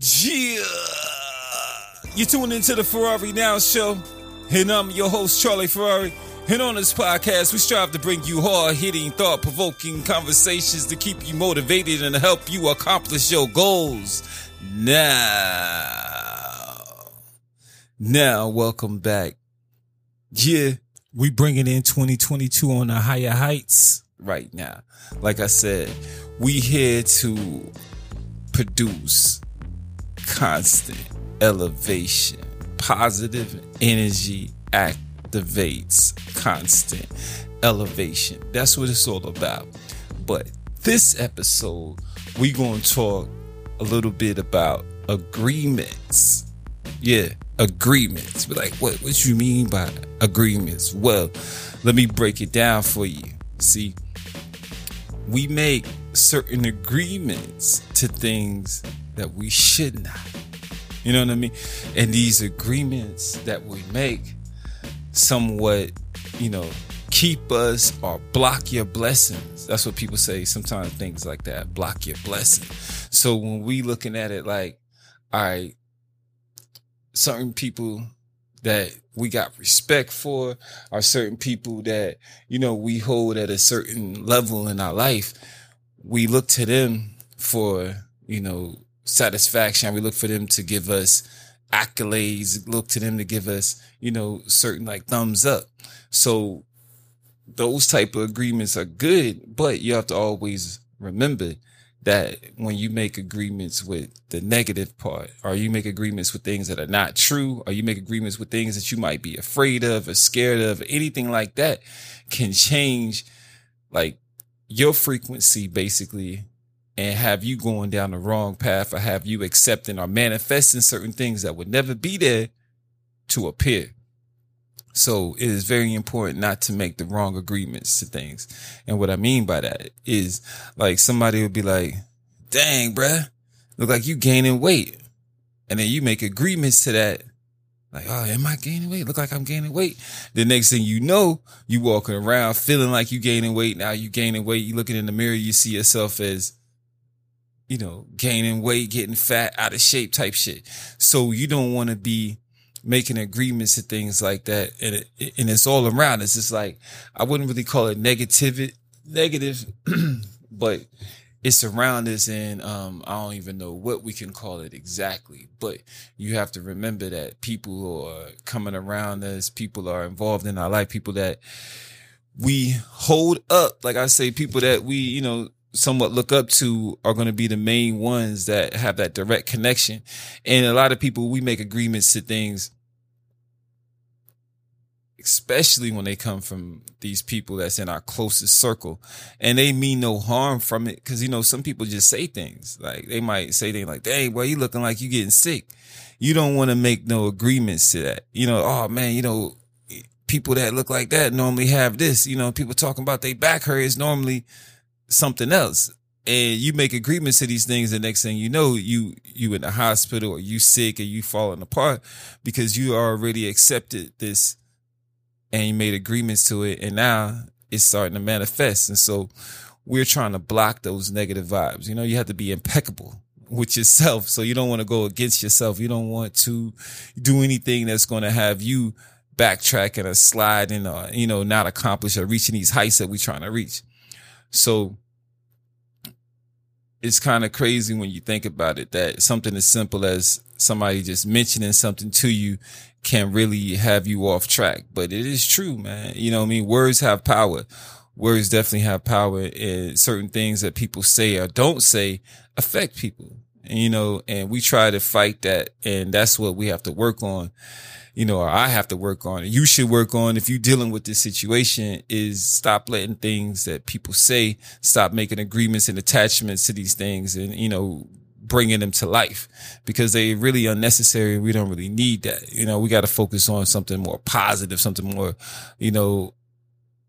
Yeah. You tune into the Ferrari Now show, and I'm your host, Charlie Ferrari. And on this podcast, we strive to bring you hard hitting, thought provoking conversations to keep you motivated and help you accomplish your goals. Now, now, welcome back. Yeah, we bringing in 2022 on the higher heights right now. Like I said, we here to produce constant elevation, positive energy activates constant elevation. That's what it's all about. But this episode, we're going to talk a little bit about agreements. Yeah, agreements. But like, what what you mean by agreements? Well, let me break it down for you. See, we make certain agreements to things that we should not. You know what I mean? And these agreements that we make somewhat, you know, keep us or block your blessings. That's what people say sometimes things like that, block your blessing. So when we looking at it like, all right, certain people that we got respect for are certain people that, you know, we hold at a certain level in our life. We look to them for, you know, satisfaction. We look for them to give us accolades, look to them to give us, you know, certain like thumbs up. So those type of agreements are good, but you have to always remember that when you make agreements with the negative part, or you make agreements with things that are not true, or you make agreements with things that you might be afraid of or scared of, anything like that can change like your frequency basically and have you going down the wrong path or have you accepting or manifesting certain things that would never be there to appear. So it is very important not to make the wrong agreements to things. And what I mean by that is like somebody would be like, dang, bruh, look like you gaining weight. And then you make agreements to that. Like, oh, am I gaining weight? Look like I'm gaining weight. The next thing you know, you walking around feeling like you gaining weight. Now you gaining weight. You looking in the mirror, you see yourself as, you know, gaining weight, getting fat, out of shape type shit. So you don't want to be making agreements to things like that. And it, and it's all around. Us. It's just like, I wouldn't really call it negative, negative, but it's around us and um, I don't even know what we can call it exactly, but you have to remember that people are coming around us, people are involved in our life, people that we hold up, like I say, people that we, you know, somewhat look up to are going to be the main ones that have that direct connection. And a lot of people, we make agreements to things especially when they come from these people that's in our closest circle. And they mean no harm from it because you know some people just say things. Like they might say things like hey well you looking like you getting sick. You don't want to make no agreements to that. You know oh man you know people that look like that normally have this. You know people talking about they back hurt is normally something else. And you make agreements to these things the next thing you know you you in the hospital or you sick or you falling apart because you already accepted this and you made agreements to it and now it's starting to manifest. And so we're trying to block those negative vibes. You know you have to be impeccable with yourself. So you don't want to go against yourself. You don't want to do anything that's going to have you backtracking or sliding or you know not accomplish or reaching these heights that we're trying to reach so it's kind of crazy when you think about it that something as simple as somebody just mentioning something to you can really have you off track. But it is true, man. You know I mean? Words have power. Words definitely have power and certain things that people say or don't say affect people. You know, and we try to fight that. And that's what we have to work on. You know, or I have to work on. You should work on if you're dealing with this situation is stop letting things that people say, stop making agreements and attachments to these things and, you know, bringing them to life because they really unnecessary. We don't really need that. You know, we got to focus on something more positive, something more, you know,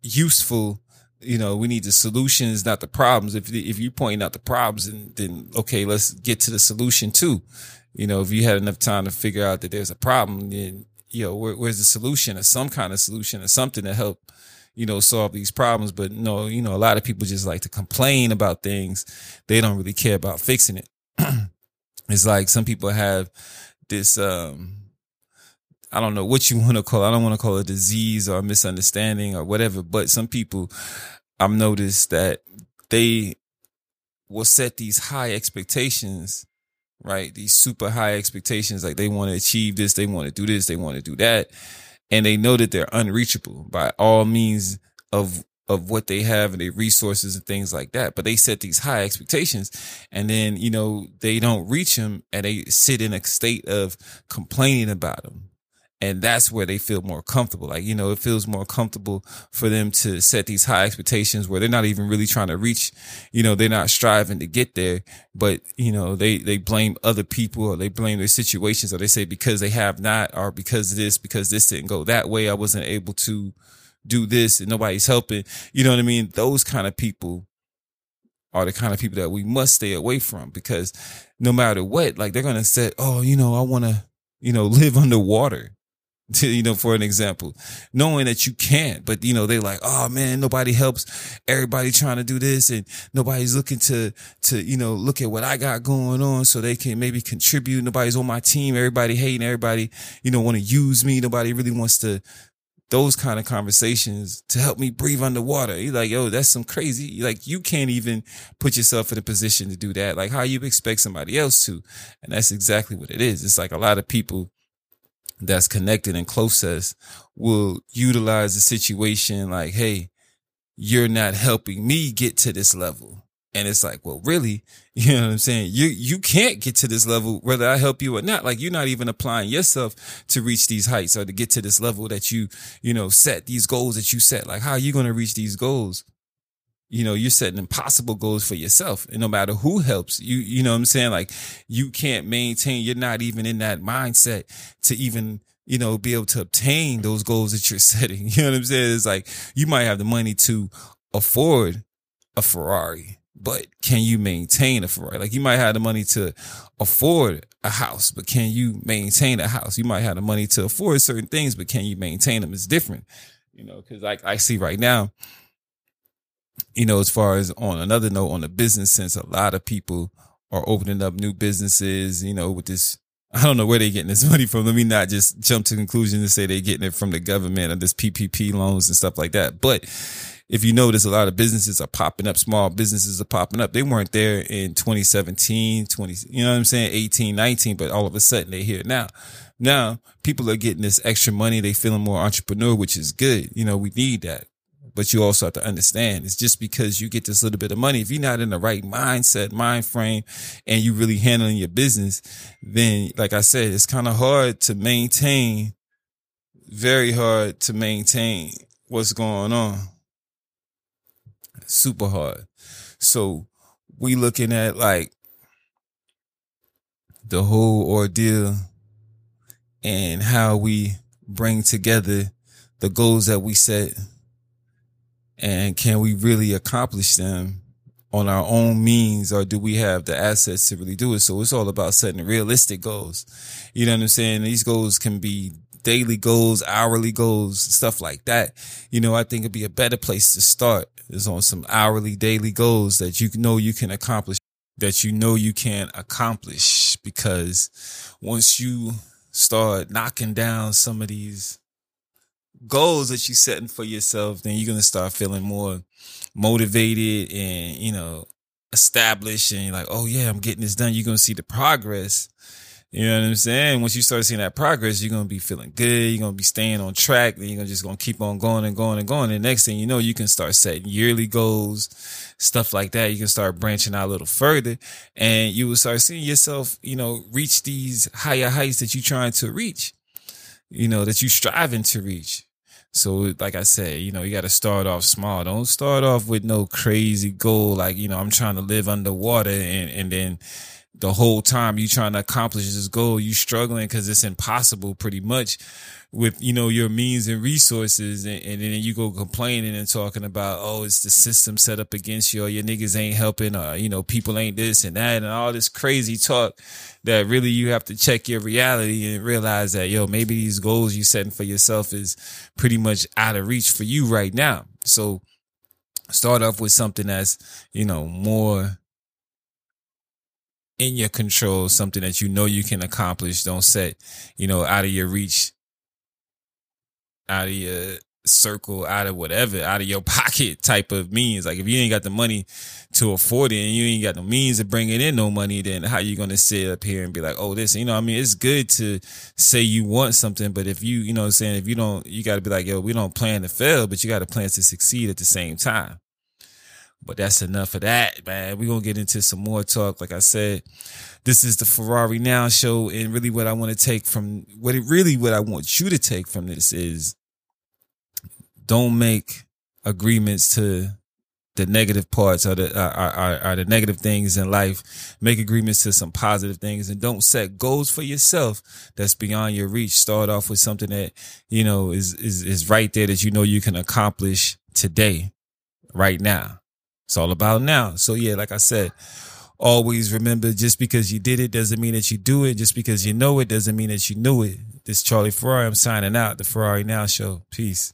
useful. You know, we need the solutions, not the problems. If if you're pointing out the problems, then, then okay, let's get to the solution too. You know, if you had enough time to figure out that there's a problem, then you know, where, where's the solution or some kind of solution or something to help you know, solve these problems. But no, you know, a lot of people just like to complain about things. They don't really care about fixing it. it's like some people have this um I don't know what you want to call it. I don't want to call it a disease or misunderstanding or whatever, but some people I've noticed that they will set these high expectations, right? These super high expectations, like they want to achieve this, they want to do this, they want to do that. And they know that they're unreachable by all means of of what they have and their resources and things like that. But they set these high expectations and then, you know, they don't reach them and they sit in a state of complaining about them and that's where they feel more comfortable. Like, you know, it feels more comfortable for them to set these high expectations where they're not even really trying to reach, you know, they're not striving to get there, but, you know, they, they blame other people or they blame their situations or they say because they have not or because of this, because this didn't go that way. I wasn't able to do this and nobody's helping. You know what I mean? Those kind of people are the kind of people that we must stay away from because no matter what, like they're going to say, Oh, you know, I want to, you know, live underwater you know, for an example, knowing that you can't, but you know, they like, oh man, nobody helps. Everybody trying to do this and nobody's looking to, to, you know, look at what I got going on so they can maybe contribute. Nobody's on my team. Everybody hating, everybody, you know, want to use me. Nobody really wants to, those kind of conversations to help me breathe underwater. You're like, yo, that's some crazy. Like, you can't even put yourself in a position to do that. Like, how you expect somebody else to? And that's exactly what it is. It's like a lot of people that's connected and close us will utilize the situation like, Hey, you're not helping me get to this level. And it's like, well, really, you know what I'm saying? You, you can't get to this level, whether I help you or not. Like you're not even applying yourself to reach these heights or to get to this level that you, you know, set these goals that you set. Like, how are you going to reach these goals? You know, you're setting impossible goals for yourself. And no matter who helps you, you know what I'm saying? Like you can't maintain, you're not even in that mindset to even, you know, be able to obtain those goals that you're setting. You know what I'm saying? It's like you might have the money to afford a Ferrari, but can you maintain a Ferrari? Like you might have the money to afford a house, but can you maintain a house? You might have the money to afford certain things, but can you maintain them? It's different, you know, cause like I see right now, you know, as far as on another note, on the business sense, a lot of people are opening up new businesses, you know, with this. I don't know where they're getting this money from. Let me not just jump to conclusion and say they're getting it from the government or this PPP loans and stuff like that. But if you notice, a lot of businesses are popping up, small businesses are popping up. They weren't there in 2017, 20, you know what I'm saying? 18, 19, but all of a sudden they're here now. Now people are getting this extra money. They feeling more entrepreneur, which is good. You know, we need that but you also have to understand it's just because you get this little bit of money. If you're not in the right mindset, mind frame, and you really handling your business, then like I said, it's kind of hard to maintain, very hard to maintain what's going on. Super hard. So we looking at like the whole ordeal and how we bring together the goals that we set and can we really accomplish them on our own means or do we have the assets to really do it? So it's all about setting realistic goals. You know what I'm saying? These goals can be daily goals, hourly goals, stuff like that. You know, I think it'd be a better place to start is on some hourly, daily goals that you know you can accomplish, that you know you can accomplish because once you start knocking down some of these goals that you're setting for yourself, then you're gonna start feeling more motivated and you know established, and like, oh yeah, I'm getting this done. You're gonna see the progress. You know what I'm saying? Once you start seeing that progress, you're gonna be feeling good. You're gonna be staying on track. Then you're gonna just gonna keep on going and going and going. And next thing you know, you can start setting yearly goals, stuff like that. You can start branching out a little further, and you will start seeing yourself, you know, reach these higher heights that you're trying to reach. You know that you're striving to reach. So, like I said, you know, you got to start off small. Don't start off with no crazy goal. Like, you know, I'm trying to live underwater and, and then the whole time you trying to accomplish this goal, you struggling because it's impossible pretty much with, you know, your means and resources. And, and, then you go complaining and talking about, oh, it's the system set up against you or your niggas ain't helping or, you know, people ain't this and that and all this crazy talk that really you have to check your reality and realize that, yo, maybe these goals you setting for yourself is pretty much out of reach for you right now. So start off with something that's, you know, more in your control, something that you know you can accomplish. Don't set, you know, out of your reach, out of your circle, out of whatever, out of your pocket type of means. Like if you ain't got the money to afford it and you ain't got the means of bringing in no money, then how you gonna sit up here and be like, oh, this, you know, I mean, it's good to say you want something, but if you, you know, I'm saying if you don't, you got to be like, yo, we don't plan to fail, but you got to plan to succeed at the same time. But that's enough of that, man. We're gonna get into some more talk. Like I said, this is the Ferrari Now show, and really what I want to take from what it really what I want you to take from this is don't make agreements to the negative parts or the are, are, are the negative things in life. Make agreements to some positive things and don't set goals for yourself that's beyond your reach. Start off with something that, you know, is, is, is right there that you know you can accomplish today, right now. It's all about now. So yeah, like I said, always remember just because you did it doesn't mean that you do it. Just because you know it doesn't mean that you knew it. This Charlie Ferrari, I'm signing out. The Ferrari Now Show. Peace.